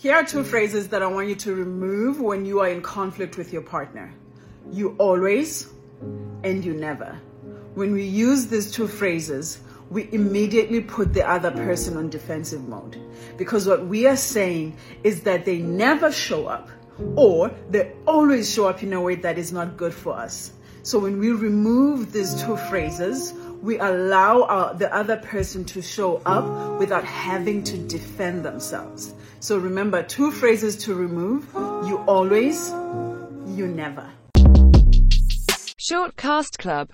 Here are two mm. phrases that I want you to remove when you are in conflict with your partner. You always and you never. When we use these two phrases, we immediately put the other person on defensive mode. Because what we are saying is that they never show up or they always show up in a way that is not good for us. So when we remove these two phrases, we allow our, the other person to show up without having to defend themselves. So remember two phrases to remove you always, you never. Short Cast Club